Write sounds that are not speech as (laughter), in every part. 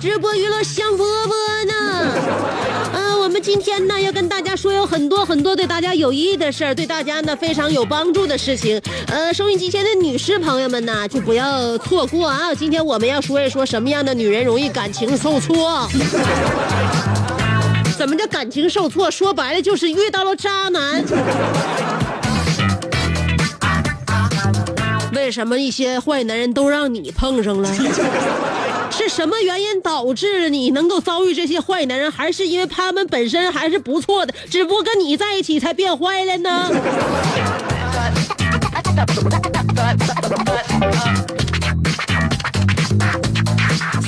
直播娱乐香饽饽呢。(laughs) 呃，我们今天呢要跟大家说有很多很多对大家有意义的事儿，对大家呢非常有帮助的事情。呃，收音机前的女士朋友们呢，就不要错过啊！今天我们要说一说什么样的女人容易感情受挫。怎么叫感情受挫？说白了就是遇到了渣男。为什么一些坏男人都让你碰上了？是什么原因导致你能够遭遇这些坏男人？还是因为他们本身还是不错的，只不过跟你在一起才变坏了呢？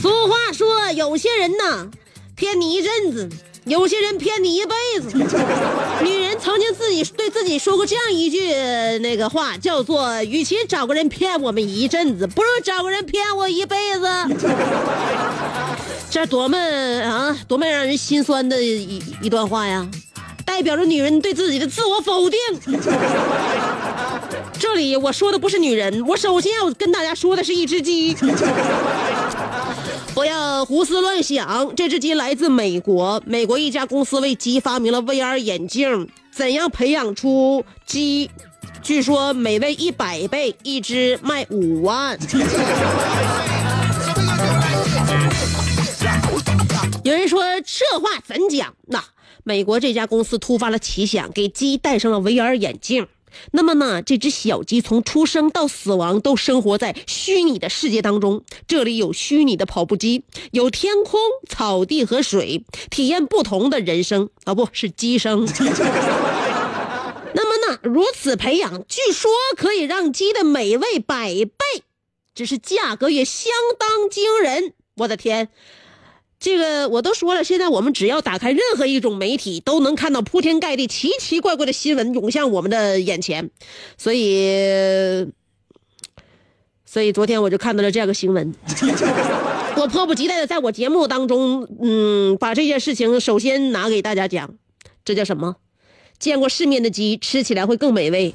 俗话说，有些人呢，骗你一阵子，有些人骗你一辈子。女人曾经自己对自己说过这样一句那个话，叫做：“与其找个人骗我们一阵子，不如找个人骗我一辈子。”这多么啊，多么让人心酸的一一段话呀！代表着女人对自己的自我否定。这里我说的不是女人，我首先要跟大家说的是一只鸡。不要胡思乱想，这只鸡来自美国，美国一家公司为鸡发明了 VR 眼镜。怎样培养出鸡？据说每喂一百倍，一只卖五万。有人说这话怎讲？那美国这家公司突发了奇想，给鸡戴上了 VR 眼镜。那么呢，这只小鸡从出生到死亡都生活在虚拟的世界当中。这里有虚拟的跑步机，有天空、草地和水，体验不同的人生啊，不是鸡生。(laughs) 那么呢，如此培养，据说可以让鸡的美味百倍，只是价格也相当惊人。我的天！这个我都说了，现在我们只要打开任何一种媒体，都能看到铺天盖地、奇奇怪怪的新闻涌向我们的眼前，所以，所以昨天我就看到了这样个新闻，(laughs) 我迫不及待的在我节目当中，嗯，把这件事情首先拿给大家讲，这叫什么？见过世面的鸡吃起来会更美味。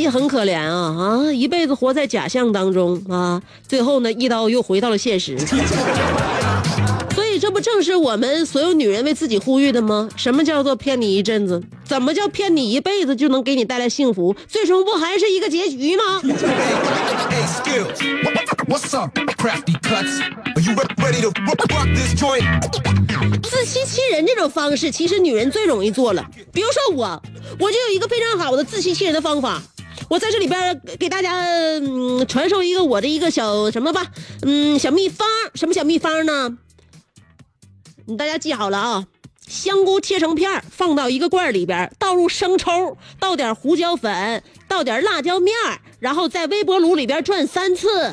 鸡很可怜啊啊！一辈子活在假象当中啊，最后呢，一刀又回到了现实。(laughs) 所以，这不正是我们所有女人为自己呼吁的吗？什么叫做骗你一阵子？怎么叫骗你一辈子就能给你带来幸福？最终不还是一个结局吗?自欺欺人这种方式，其实女人最容易做了。比如说我，我就有一个非常好的自欺欺人的方法。我在这里边给大家传授一个我的一个小什么吧，嗯小秘方，什么小秘方呢？你大家记好了啊，香菇切成片放到一个罐里边，倒入生抽，倒点胡椒粉，倒点辣椒面然后在微波炉里边转三次。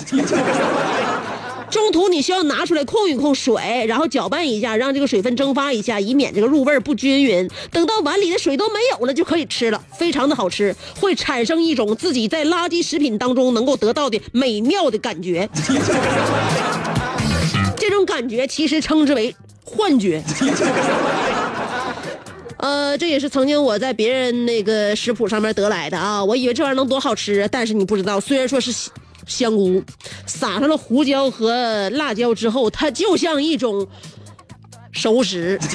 中途你需要拿出来控一控水，然后搅拌一下，让这个水分蒸发一下，以免这个入味不均匀。等到碗里的水都没有了，就可以吃了，非常的好吃，会产生一种自己在垃圾食品当中能够得到的美妙的感觉。这种感觉其实称之为幻觉。呃，这也是曾经我在别人那个食谱上面得来的啊。我以为这玩意儿能多好吃，但是你不知道，虽然说是香香菇，撒上了胡椒和辣椒之后，它就像一种熟食。(laughs)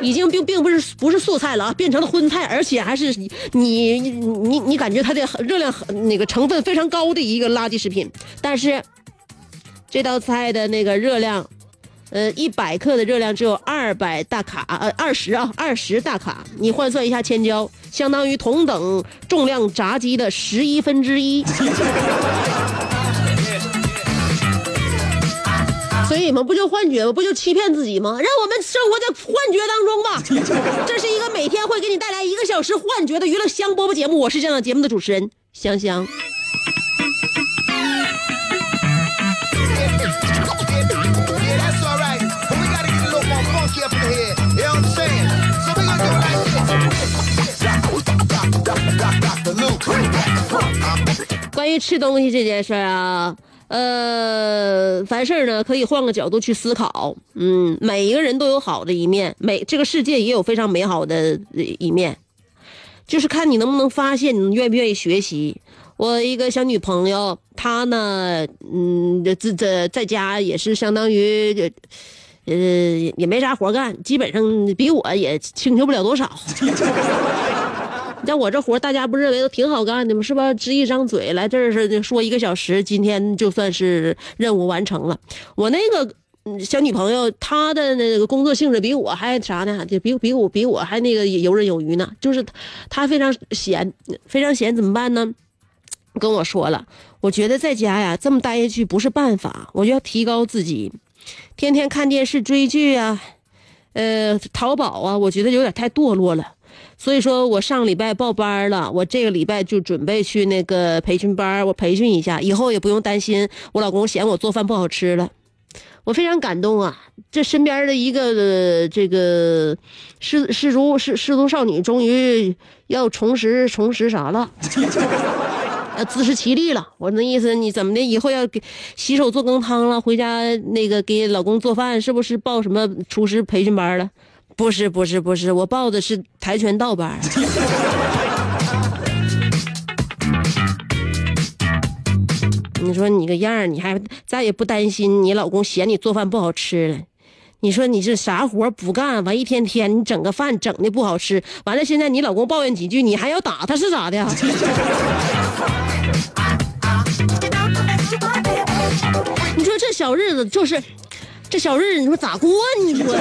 已经并并不是不是素菜了啊，变成了荤菜，而且还是你你你你感觉它的热量那个成分非常高的一个垃圾食品。但是这道菜的那个热量，呃，一百克的热量只有二百大卡，呃，二十啊，二十大卡。你换算一下千焦，相当于同等重量炸鸡的十一分之一。所以嘛，不就幻觉吗？不就欺骗自己吗？让我们生活在幻觉当中吧。这是一个每天会给你带来一个小时幻觉的娱乐香饽饽节目，我是这档节目的主持人香香。吃东西这件事啊，呃，凡事呢可以换个角度去思考。嗯，每一个人都有好的一面，每这个世界也有非常美好的一面，就是看你能不能发现，你愿不愿意学习。我一个小女朋友，她呢，嗯，这这在家也是相当于，呃，也没啥活干，基本上比我也轻求不了多少。像我这活，大家不认为都挺好干的吗？是吧？吱一张嘴来这儿是说一个小时，今天就算是任务完成了。我那个小女朋友，她的那个工作性质比我还啥呢？就比比我比我还那个游刃有余呢。就是她非常闲，非常闲，怎么办呢？跟我说了，我觉得在家呀这么待下去不是办法，我就要提高自己，天天看电视追剧啊，呃，淘宝啊，我觉得有点太堕落了。所以说我上礼拜报班了，我这个礼拜就准备去那个培训班，我培训一下，以后也不用担心我老公嫌我做饭不好吃了。我非常感动啊！这身边的一个、这个失失足失失足少女，终于要重拾重拾啥了？(laughs) 呃，自食其力了。我那意思，你怎么的？以后要给洗手做羹汤了，回家那个给老公做饭，是不是报什么厨师培训班了？不是，不是，不是，我报的是跆拳道班。(laughs) 你说你个样儿，你还再也不担心你老公嫌你做饭不好吃了？你说你这啥活不干，完一天天你整个饭整的不好吃，完了现在你老公抱怨几句，你还要打他是咋的？(laughs) 你说这小日子就是，这小日子你说咋过？你说，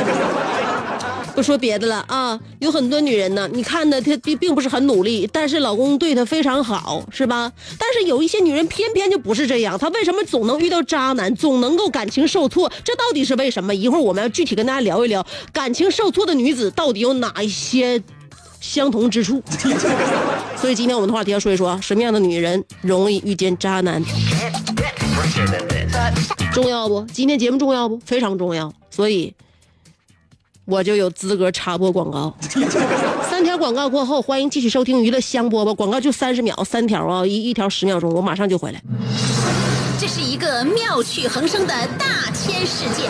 (laughs) 不说别的了啊，有很多女人呢，你看的她并并不是很努力，但是老公对她非常好，是吧？但是有一些女人偏偏就不是这样，她为什么总能遇到渣男，总能够感情受挫？这到底是为什么？一会儿我们要具体跟大家聊一聊，感情受挫的女子到底有哪一些相同之处？(laughs) 所以今天我们的话题要说一说，什么样的女人容易遇见渣男？重要不？今天节目重要不？非常重要，所以我就有资格插播广告。(laughs) 三条广告过后，欢迎继续收听娱乐香饽饽。广告就三十秒，三条啊，一一条十秒钟，我马上就回来。这是一个妙趣横生的大千世界。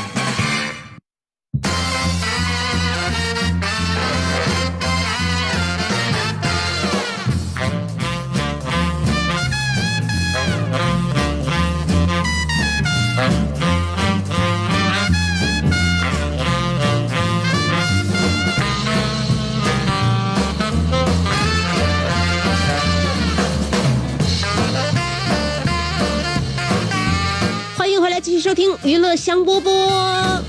娱乐香饽饽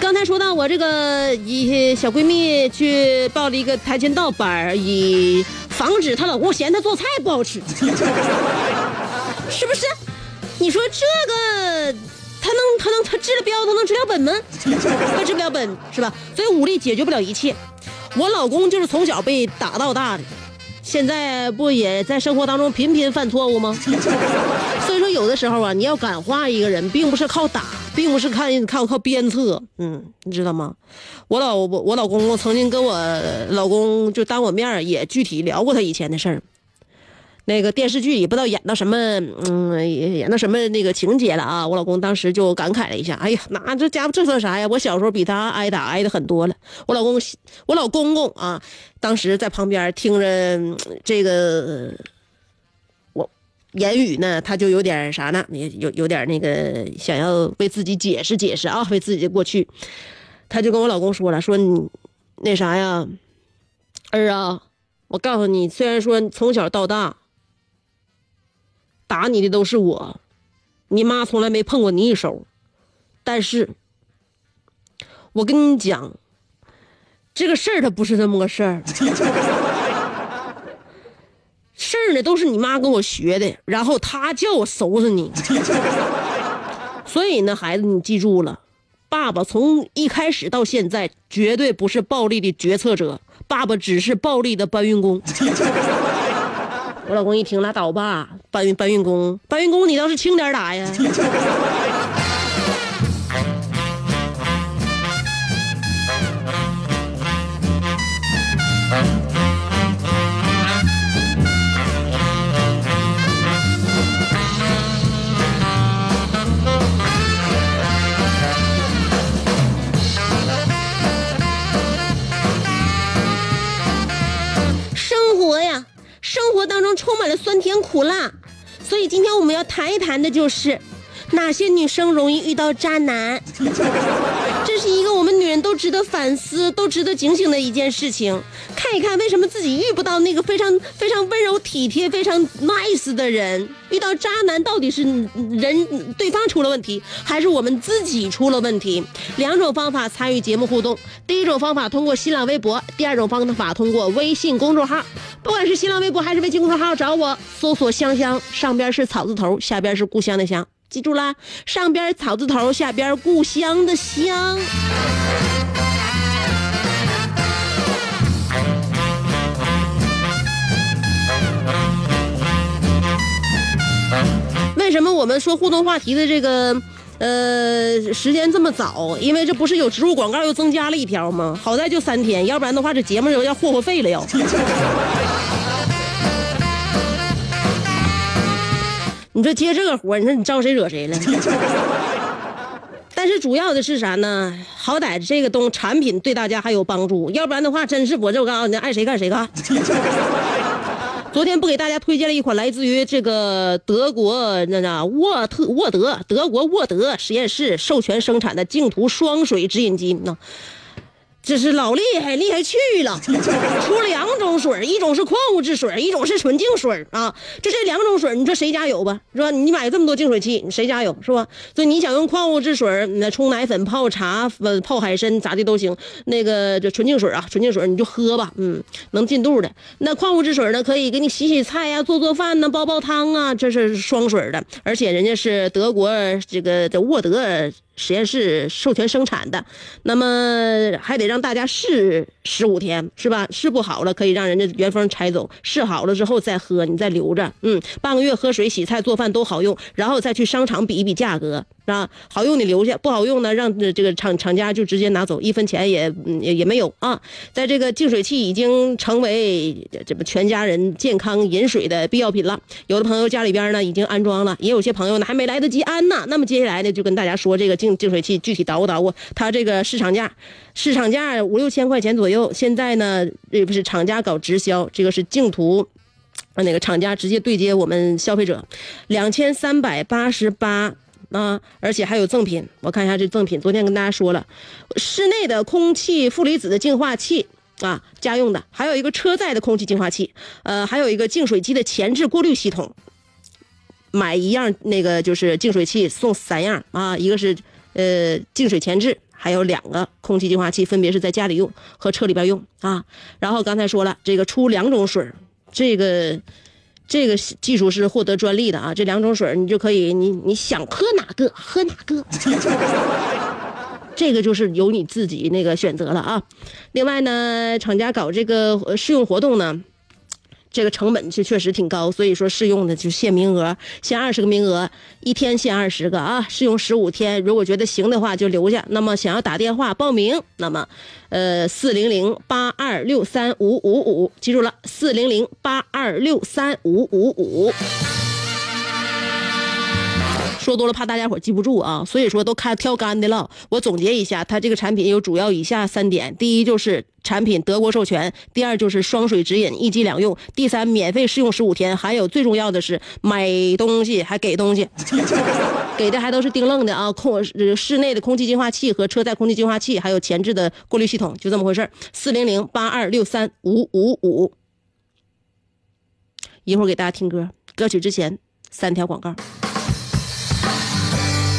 刚才说到我这个一小闺蜜去报了一个跆拳道班以防止她老公嫌她做菜不好吃。是不是？你说这个她能她能治了标她能治了本吗？她治不了本是吧？所以武力解决不了一切。我老公就是从小被打到大的。现在不也在生活当中频频犯错误吗？(laughs) 所以说，有的时候啊，你要感化一个人，并不是靠打，并不是看靠靠鞭策，嗯，你知道吗？我老我老公公曾经跟我老公就当我面也具体聊过他以前的事儿。那个电视剧也不知道演到什么，嗯，演到什么那个情节了啊！我老公当时就感慨了一下，哎呀，那这家伙这算啥呀？我小时候比他挨打挨的很多了。我老公，我老公公啊，当时在旁边听着这个我言语呢，他就有点啥呢？有有点那个想要为自己解释解释啊，为自己的过去。他就跟我老公说了，说你那啥呀，儿啊，我告诉你，虽然说从小到大。打你的都是我，你妈从来没碰过你一手，但是，我跟你讲，这个事儿它不是这么个事儿，(laughs) 事儿呢都是你妈跟我学的，然后她叫我收拾你，所以呢，孩子你记住了，爸爸从一开始到现在绝对不是暴力的决策者，爸爸只是暴力的搬运工。我老公一听拉倒吧，搬运搬运工，搬运工你倒是轻点打呀。生活当中充满了酸甜苦辣，所以今天我们要谈一谈的就是哪些女生容易遇到渣男。(laughs) 这是一个我们女人都值得反思、都值得警醒的一件事情。看一看为什么自己遇不到那个非常非常温柔体贴、非常 nice 的人，遇到渣男到底是人对方出了问题，还是我们自己出了问题？两种方法参与节目互动：第一种方法通过新浪微博，第二种方法通过微信公众号。不管是新浪微博还是微信公众号，找我搜索“香香”，上边是草字头，下边是故乡的乡。记住啦，上边草字头，下边故乡的乡。为什么我们说互动话题的这个呃时间这么早？因为这不是有植入广告又增加了一条吗？好在就三天，要不然的话这节目要霍霍费了要。你说接这个活儿你说你招谁惹谁了？(laughs) 但是主要的是啥呢？好歹这个东产品对大家还有帮助，要不然的话，真是我这我告诉你，爱谁干谁干。(laughs) 昨天不给大家推荐了一款来自于这个德国那那沃特沃德德国沃德实验室授权生产的净土双水直饮机呢？这是老厉害，厉害去了！(laughs) 出了两种水，一种是矿物质水，一种是纯净水啊。就这两种水，你说谁家有吧？是吧？你买这么多净水器，谁家有是吧？所以你想用矿物质水，那冲奶粉、泡茶、呃泡海参咋的都行。那个就纯净水啊，纯净水你就喝吧，嗯，能进肚的。那矿物质水呢，可以给你洗洗菜呀、做做饭呢、煲煲汤啊，这是双水的，而且人家是德国这个这沃德。实验室授权生产的，那么还得让大家试十五天，是吧？试不好了可以让人家原封拆走，试好了之后再喝，你再留着，嗯，半个月喝水、洗菜、做饭都好用，然后再去商场比一比价格，啊，好用你留下，不好用呢让这个厂厂家就直接拿走，一分钱也也也没有啊。在这个净水器已经成为这不全家人健康饮水的必要品了，有的朋友家里边呢已经安装了，也有些朋友呢还没来得及安呢。那么接下来呢就跟大家说这个净净水器具体捣鼓捣鼓，它这个市场价，市场价五六千块钱左右。现在呢，这不是厂家搞直销，这个是净土，呃那个厂家直接对接我们消费者，两千三百八十八啊，而且还有赠品。我看一下这赠品，昨天跟大家说了，室内的空气负离子的净化器。啊，家用的，还有一个车载的空气净化器，呃，还有一个净水机的前置过滤系统。买一样那个就是净水器送三样啊，一个是呃净水前置，还有两个空气净化器，分别是在家里用和车里边用啊。然后刚才说了，这个出两种水，这个这个技术是获得专利的啊，这两种水你就可以，你你想喝哪个喝哪个，(laughs) 这个就是由你自己那个选择了啊。另外呢，厂家搞这个试用活动呢。这个成本是确实挺高，所以说试用的就限名额，限二十个名额，一天限二十个啊，试用十五天，如果觉得行的话就留下。那么想要打电话报名，那么，呃，四零零八二六三五五五，记住了，四零零八二六三五五五。说多了怕大家伙记不住啊，所以说都开挑干的了。我总结一下，它这个产品有主要以下三点：第一就是产品德国授权；第二就是双水直饮，一机两用；第三免费试用十五天。还有最重要的是买东西还给东西，(laughs) 给的还都是丁愣的啊！空室内的空气净化器和车载空气净化器，还有前置的过滤系统，就这么回事儿。四零零八二六三五五五，一会儿给大家听歌，歌曲之前三条广告。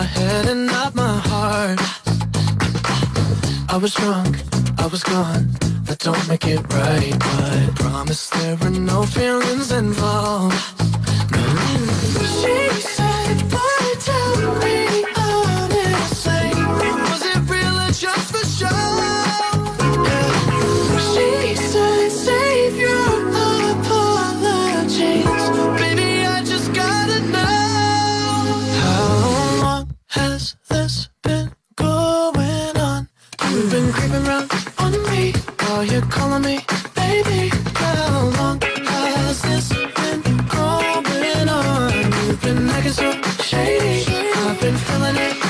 My head and not my heart? I was drunk, I was gone. That don't make it right, but I promise there were no feelings involved. She said, been acting so shady. I've been feeling it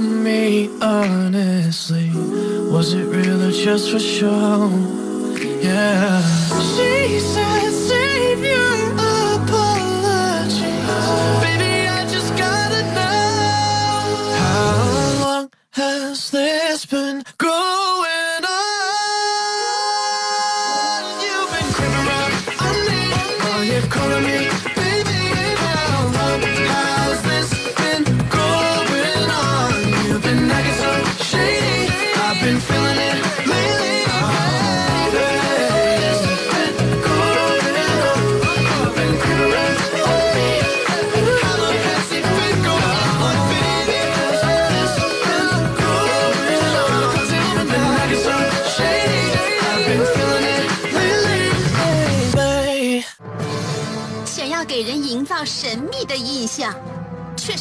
Me honestly, was it real or just for show? Yeah. She said,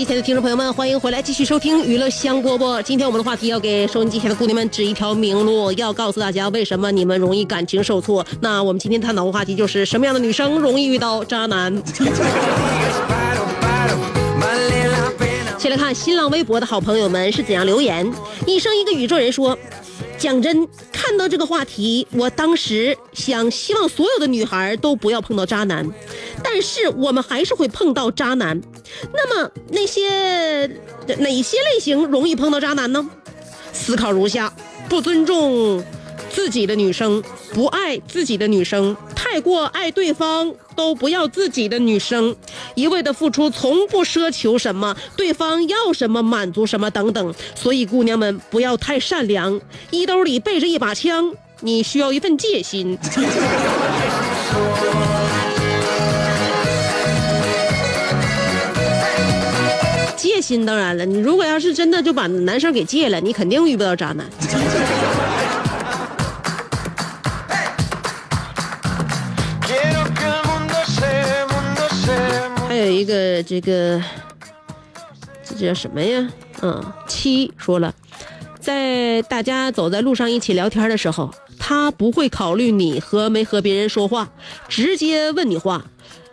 机前的听众朋友们，欢迎回来继续收听娱乐香饽饽。今天我们的话题要给收音机前的姑娘们指一条明路，要告诉大家为什么你们容易感情受挫。那我们今天探讨的话题就是什么样的女生容易遇到渣男。(laughs) 先来看新浪微博的好朋友们是怎样留言。一生一个宇宙人说：“讲真，看到这个话题，我当时想，希望所有的女孩都不要碰到渣男，但是我们还是会碰到渣男。那么那些哪些类型容易碰到渣男呢？思考如下：不尊重自己的女生，不爱自己的女生，太过爱对方，都不要自己的女生，一味的付出，从不奢求什么，对方要什么满足什么等等。所以姑娘们不要太善良，衣兜里背着一把枪，你需要一份戒心。戒心当然了，你如果要是真的就把男生给戒了，你肯定遇不到渣男。一个这个，这叫什么呀？嗯，七说了，在大家走在路上一起聊天的时候，他不会考虑你和没和别人说话，直接问你话，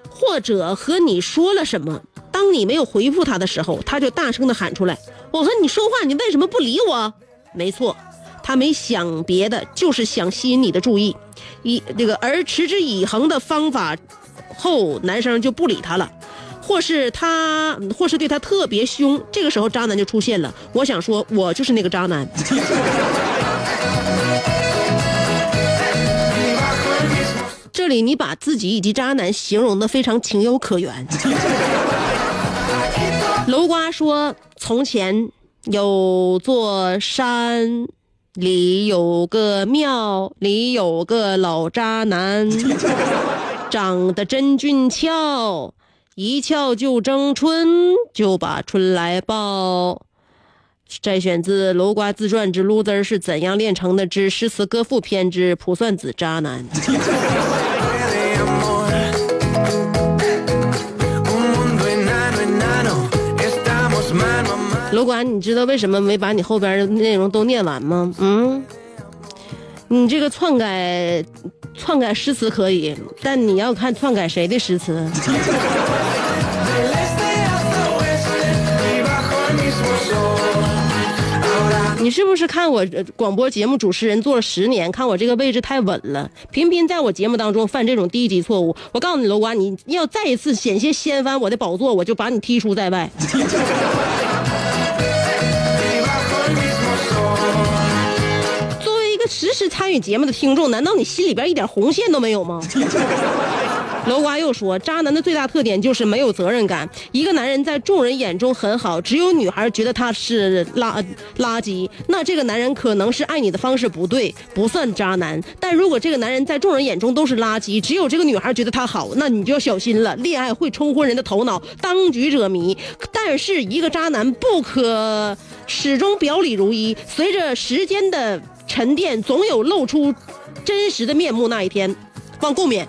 或者和你说了什么。当你没有回复他的时候，他就大声的喊出来：“我和你说话，你为什么不理我？”没错，他没想别的，就是想吸引你的注意。一这个而持之以恒的方法后，男生就不理他了，或是他，或是对他特别凶，这个时候渣男就出现了。我想说，我就是那个渣男。(laughs) 这里你把自己以及渣男形容的非常情有可原。(laughs) 楼瓜说：“从前有座山，里有个庙，里有个老渣男，(laughs) 长得真俊俏，一翘就争春，就把春来报。”摘选自《楼瓜自传之 loser 是怎样炼成的之诗词歌赋篇之卜算子渣男》。(laughs) 楼管，你知道为什么没把你后边的内容都念完吗？嗯，你这个篡改篡改诗词可以，但你要看篡改谁的诗词。你是不是看我广播节目主持人做了十年，看我这个位置太稳了，频频在我节目当中犯这种低级错误？我告诉你，楼瓜，你要再一次险些掀翻我的宝座，我就把你踢出在外。实时参与节目的听众，难道你心里边一点红线都没有吗？(laughs) 楼瓜又说，渣男的最大特点就是没有责任感。一个男人在众人眼中很好，只有女孩觉得他是垃垃圾，那这个男人可能是爱你的方式不对，不算渣男。但如果这个男人在众人眼中都是垃圾，只有这个女孩觉得他好，那你就要小心了。恋爱会冲昏人的头脑，当局者迷。但是一个渣男不可始终表里如一，随着时间的沉淀，总有露出真实的面目那一天。忘共勉，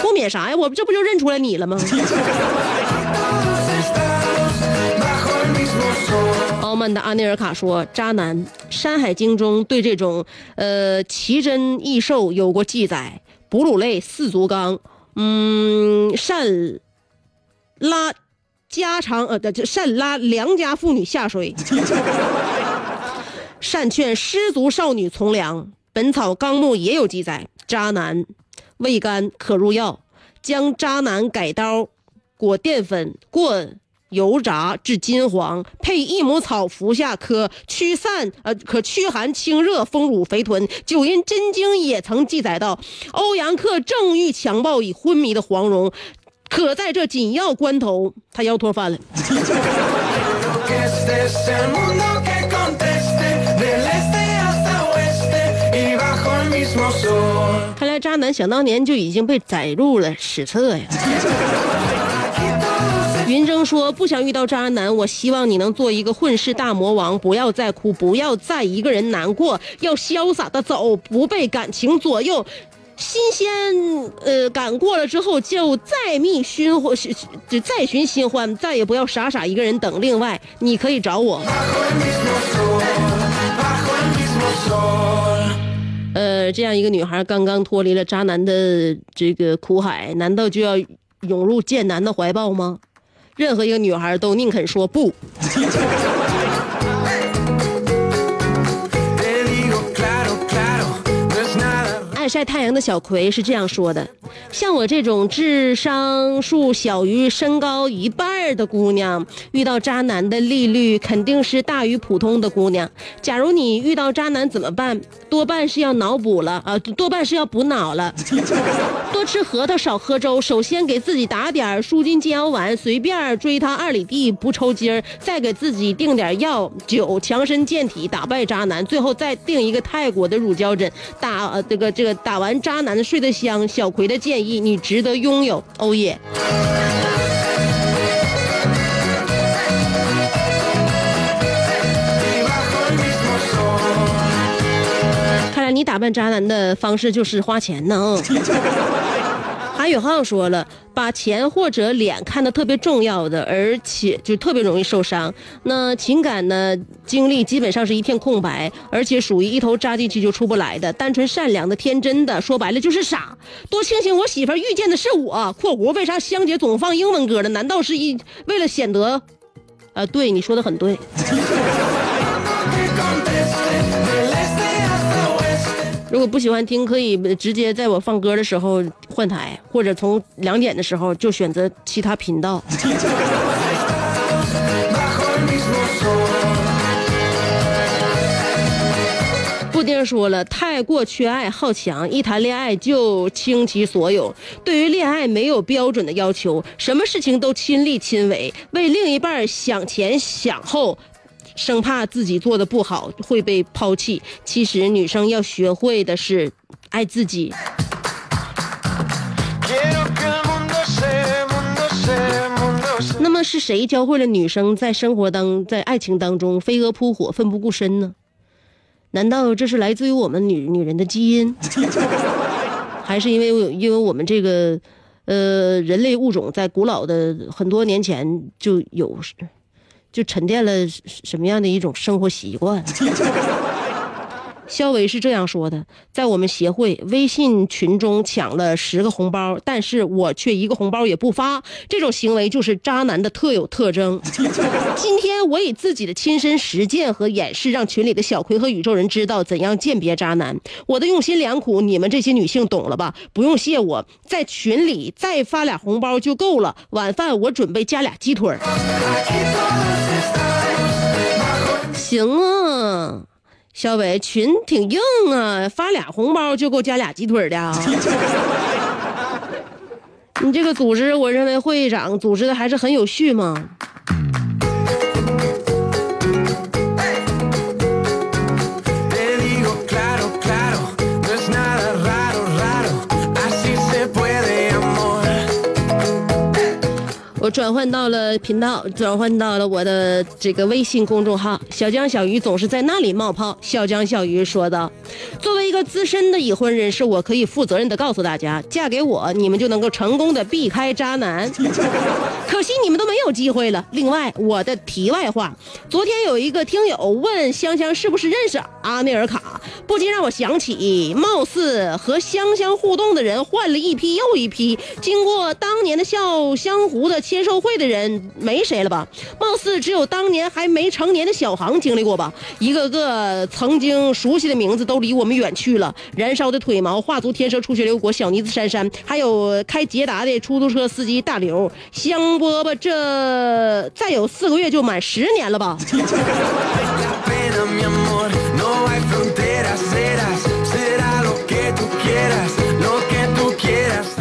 共勉啥呀？我这不就认出来你了吗？(laughs) 傲慢的阿内尔卡说：“渣男，《山海经》中对这种呃奇珍异兽有过记载，哺乳类四足纲，嗯，善拉家常呃，这善拉良家妇女下水，善劝失足少女从良，《本草纲目》也有记载，渣男。”味甘可入药，将渣男改刀，裹淀粉，过油炸至金黄，配益母草服下，可驱散呃可驱寒清热，丰乳肥臀。九阴真经也曾记载到，欧阳克正欲强暴已昏迷的黄蓉，可在这紧要关头，他腰托翻了。看来渣男想当年就已经被载入了史册呀。(laughs) 云峥说：“不想遇到渣男，我希望你能做一个混世大魔王，不要再哭，不要再一个人难过，要潇洒的走，不被感情左右。新鲜呃感过了之后，就再觅寻欢，就再寻新欢，再也不要傻傻一个人等。另外，你可以找我。”呃，这样一个女孩刚刚脱离了渣男的这个苦海，难道就要涌入贱男的怀抱吗？任何一个女孩都宁肯说不。晒太阳的小葵是这样说的：像我这种智商数小于身高一半的姑娘，遇到渣男的利率肯定是大于普通的姑娘。假如你遇到渣男怎么办？多半是要脑补了啊，多半是要补脑了。(laughs) 多吃核桃，少喝粥。首先给自己打点舒筋健腰丸，随便追他二里地不抽筋儿，再给自己订点药酒，强身健体，打败渣男。最后再订一个泰国的乳胶枕，打呃这个这个打完渣男睡得香。小葵的建议，你值得拥有。欧耶。看来你打扮渣男的方式就是花钱呢。(laughs) 白宇浩说了，把钱或者脸看得特别重要的，而且就特别容易受伤。那情感呢，经历基本上是一片空白，而且属于一头扎进去就出不来的。单纯善良的、天真的，说白了就是傻。多庆幸我媳妇遇见的是我。（括弧为啥香姐总放英文歌呢？难道是一为了显得……呃，对，你说的很对。如果不喜欢听，可以直接在我放歌的时候换台，或者从两点的时候就选择其他频道。(laughs) 布丁说了，太过缺爱好强，一谈恋爱就倾其所有，对于恋爱没有标准的要求，什么事情都亲力亲为，为另一半想前想后。生怕自己做的不好会被抛弃。其实女生要学会的是爱自己。那么是谁教会了女生在生活当在爱情当中飞蛾扑火、奋不顾身呢？难道这是来自于我们女女人的基因，(laughs) 还是因为因为我们这个呃人类物种在古老的很多年前就有？就沉淀了什么样的一种生活习惯？(laughs) 肖维是这样说的：在我们协会微信群中抢了十个红包，但是我却一个红包也不发，这种行为就是渣男的特有特征。(laughs) 今天我以自己的亲身实践和演示，让群里的小葵和宇宙人知道怎样鉴别渣男。我的用心良苦，你们这些女性懂了吧？不用谢我，在群里再发俩红包就够了。晚饭我准备加俩鸡腿行啊。小伟群挺硬啊，发俩红包就够加俩鸡腿的。啊 (laughs) 你这个组织，我认为会长组织的还是很有序嘛。我转换到了频道，转换到了我的这个微信公众号“小江小鱼”，总是在那里冒泡。小江小鱼说道：“作为一个资深的已婚人士，我可以负责任的告诉大家，嫁给我，你们就能够成功的避开渣男。可惜你们都没有机会了。另外，我的题外话，昨天有一个听友问香香是不是认识阿内尔卡，不禁让我想起，貌似和香香互动的人换了一批又一批，经过当年的笑湘湖的签售会的人没谁了吧？貌似只有当年还没成年的小航经历过吧？一个个曾经熟悉的名字都离我们远去了。燃烧的腿毛、画足天蛇、出血流果、小妮子珊珊，还有开捷达的出租车司机大刘、香饽饽，这再有四个月就满十年了吧？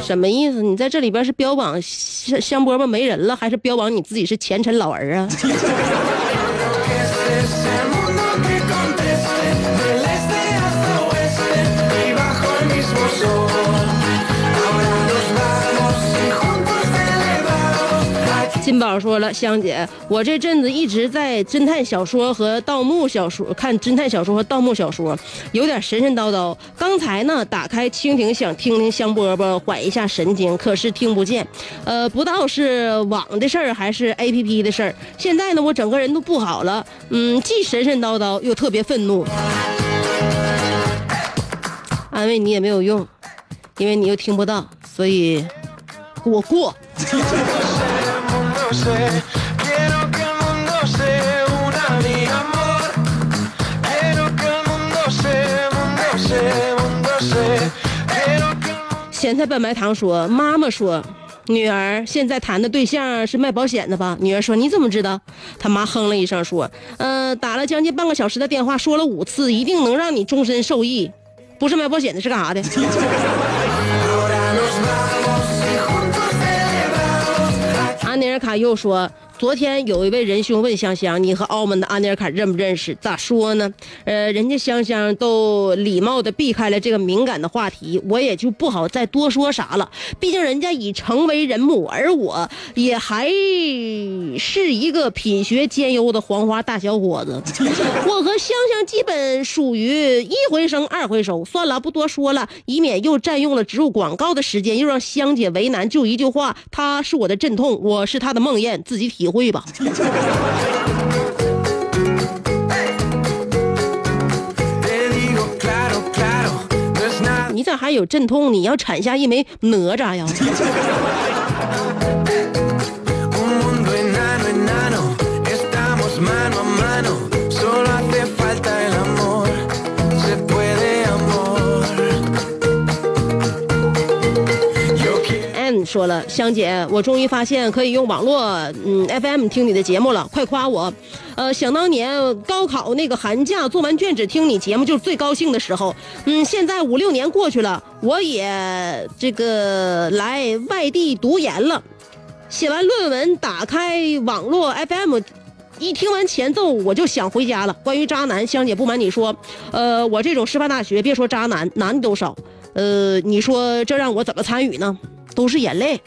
什么意思？你在这里边是标榜香香饽饽没人了，还是标榜你自己是前尘老儿啊？(laughs) 金宝说了，香姐，我这阵子一直在侦探小说和盗墓小说看侦探小说和盗墓小说，有点神神叨叨。刚才呢，打开蜻蜓想听听香饽饽缓一下神经，可是听不见。呃，不知道是网的事儿还是 A P P 的事儿。现在呢，我整个人都不好了，嗯，既神神叨叨又特别愤怒。安慰你也没有用，因为你又听不到，所以我过。咸菜拌白糖说：“妈妈说，女儿现在谈的对象是卖保险的吧？”女儿说：“你怎么知道？”他妈哼了一声说：“嗯，打了将近半个小时的电话，说了五次，一定能让你终身受益。不是卖保险的，是干啥的？”又说：“昨天有一位仁兄问香香，你和澳门的阿尼尔卡认不认识？咋说呢？呃，人家香香都礼貌的避开了这个敏感的话题，我也就不好再多说啥了。毕竟人家已成为人母，而我也还是一个品学兼优的黄花大小伙子。(laughs) 我和香香基本属于一回生二回熟。算了，不多说了，以免又占用了植入广告的时间，又让香姐为难。就一句话，她是我的阵痛，我是她的梦魇，自己体你会吧。你咋还有阵痛？你要产下一枚哪吒呀？说了，香姐，我终于发现可以用网络嗯 FM 听你的节目了，快夸我。呃，想当年高考那个寒假做完卷子听你节目就是最高兴的时候。嗯，现在五六年过去了，我也这个来外地读研了，写完论文，打开网络 FM。一听完前奏，我就想回家了。关于渣男，香姐不瞒你说，呃，我这种师范大学，别说渣男，男的都少。呃，你说这让我怎么参与呢？都是眼泪。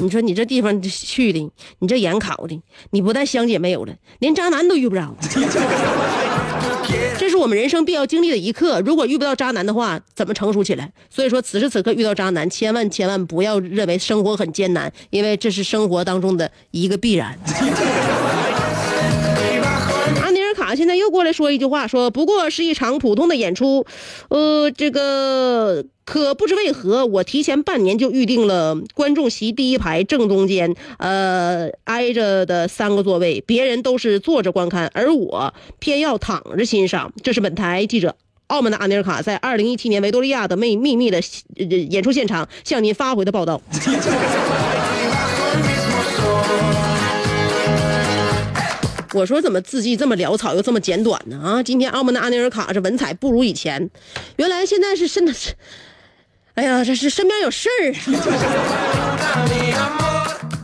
你说你这地方去的，你这眼考的，你不但香姐没有了，连渣男都遇不着。(laughs) 这是我们人生必要经历的一刻。如果遇不到渣男的话，怎么成熟起来？所以说，此时此刻遇到渣男，千万千万不要认为生活很艰难，因为这是生活当中的一个必然。现在又过来说一句话，说不过是一场普通的演出，呃，这个可不知为何，我提前半年就预定了观众席第一排正中间，呃，挨着的三个座位，别人都是坐着观看，而我偏要躺着欣赏。这是本台记者。澳门的阿尼尔卡在二零一七年维多利亚的秘秘密的演出现场向您发回的报道。我说怎么字迹这么潦草又这么简短呢？啊，今天澳门的阿尼尔卡这文采不如以前，原来现在是身的是，(laughs) 哎呀，这是身边有事儿！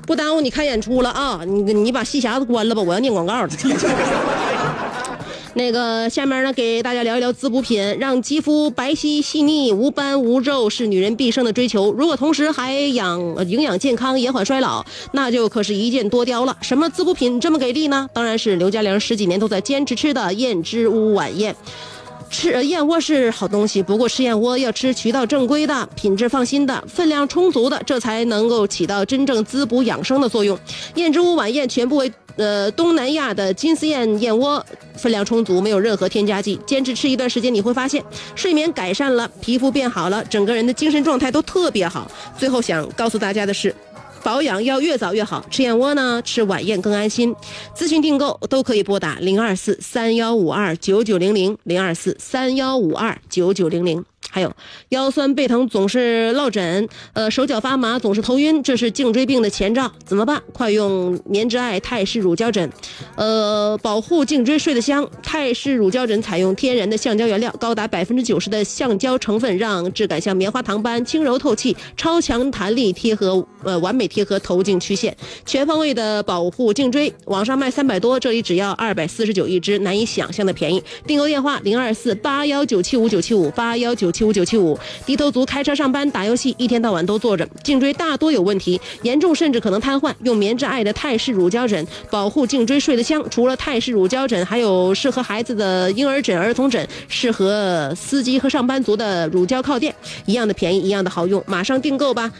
不耽误你看演出了啊！你你把戏匣子关了吧，我要念广告了。那个，下面呢，给大家聊一聊滋补品，让肌肤白皙细腻、无斑无皱，是女人毕生的追求。如果同时还养营养健康、延缓衰老，那就可是一箭多雕了。什么滋补品这么给力呢？当然是刘嘉玲十几年都在坚持吃的燕之屋晚宴。吃燕窝是好东西，不过吃燕窝要吃渠道正规的、品质放心的、分量充足的，这才能够起到真正滋补养生的作用。燕之屋晚宴全部为呃东南亚的金丝燕燕窝，分量充足，没有任何添加剂。坚持吃一段时间，你会发现睡眠改善了，皮肤变好了，整个人的精神状态都特别好。最后想告诉大家的是。保养要越早越好，吃燕窝呢，吃晚宴更安心。咨询订购都可以拨打零二四三幺五二九九零零零二四三幺五二九九零零。还有腰酸背疼总是落枕，呃，手脚发麻总是头晕，这是颈椎病的前兆，怎么办？快用棉之爱泰式乳胶枕，呃，保护颈椎睡得香。泰式乳胶枕采用天然的橡胶原料，高达百分之九十的橡胶成分，让质感像棉花糖般轻柔透气，超强弹力，贴合呃完美贴合头颈曲线，全方位的保护颈椎。网上卖三百多，这里只要二百四十九一支，难以想象的便宜。订购电话零二四八幺九七五九七五八幺九七五九七五。低头族开车上班打游戏，一天到晚都坐着，颈椎大多有问题，严重甚至可能瘫痪。用棉之爱的泰式乳胶枕保护颈椎睡得香。除了泰式乳胶枕，还有适合孩子的婴儿枕、儿童枕，适合司机和上班族的乳胶靠垫，一样的便宜，一样的好用，马上订购吧。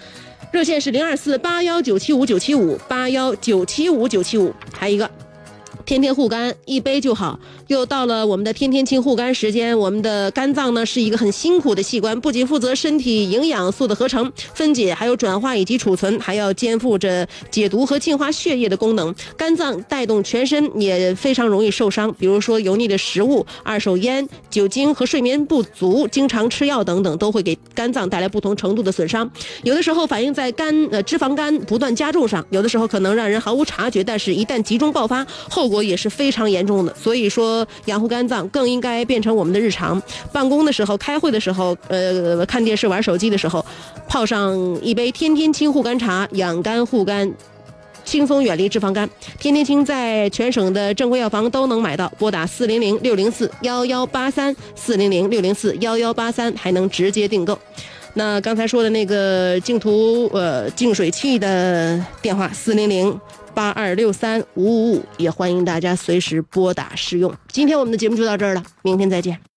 热线是零二四八幺九七五九七五八幺九七五九七五，还有一个。天天护肝，一杯就好。又到了我们的天天清护肝时间。我们的肝脏呢是一个很辛苦的器官，不仅负责身体营养素的合成、分解，还有转化以及储存，还要肩负着解毒和净化血液的功能。肝脏带动全身，也非常容易受伤。比如说油腻的食物、二手烟、酒精和睡眠不足、经常吃药等等，都会给肝脏带来不同程度的损伤。有的时候反映在肝呃脂肪肝不断加重上，有的时候可能让人毫无察觉，但是一旦集中爆发，后果也是非常严重的。所以说，养护肝脏更应该变成我们的日常。办公的时候、开会的时候、呃看电视、玩手机的时候，泡上一杯天天清护肝茶，养肝护肝。轻松远离脂肪肝，天天清在全省的正规药房都能买到，拨打四零零六零四幺幺八三四零零六零四幺幺八三，还能直接订购。那刚才说的那个净土呃净水器的电话四零零八二六三五五五，也欢迎大家随时拨打试用。今天我们的节目就到这儿了，明天再见。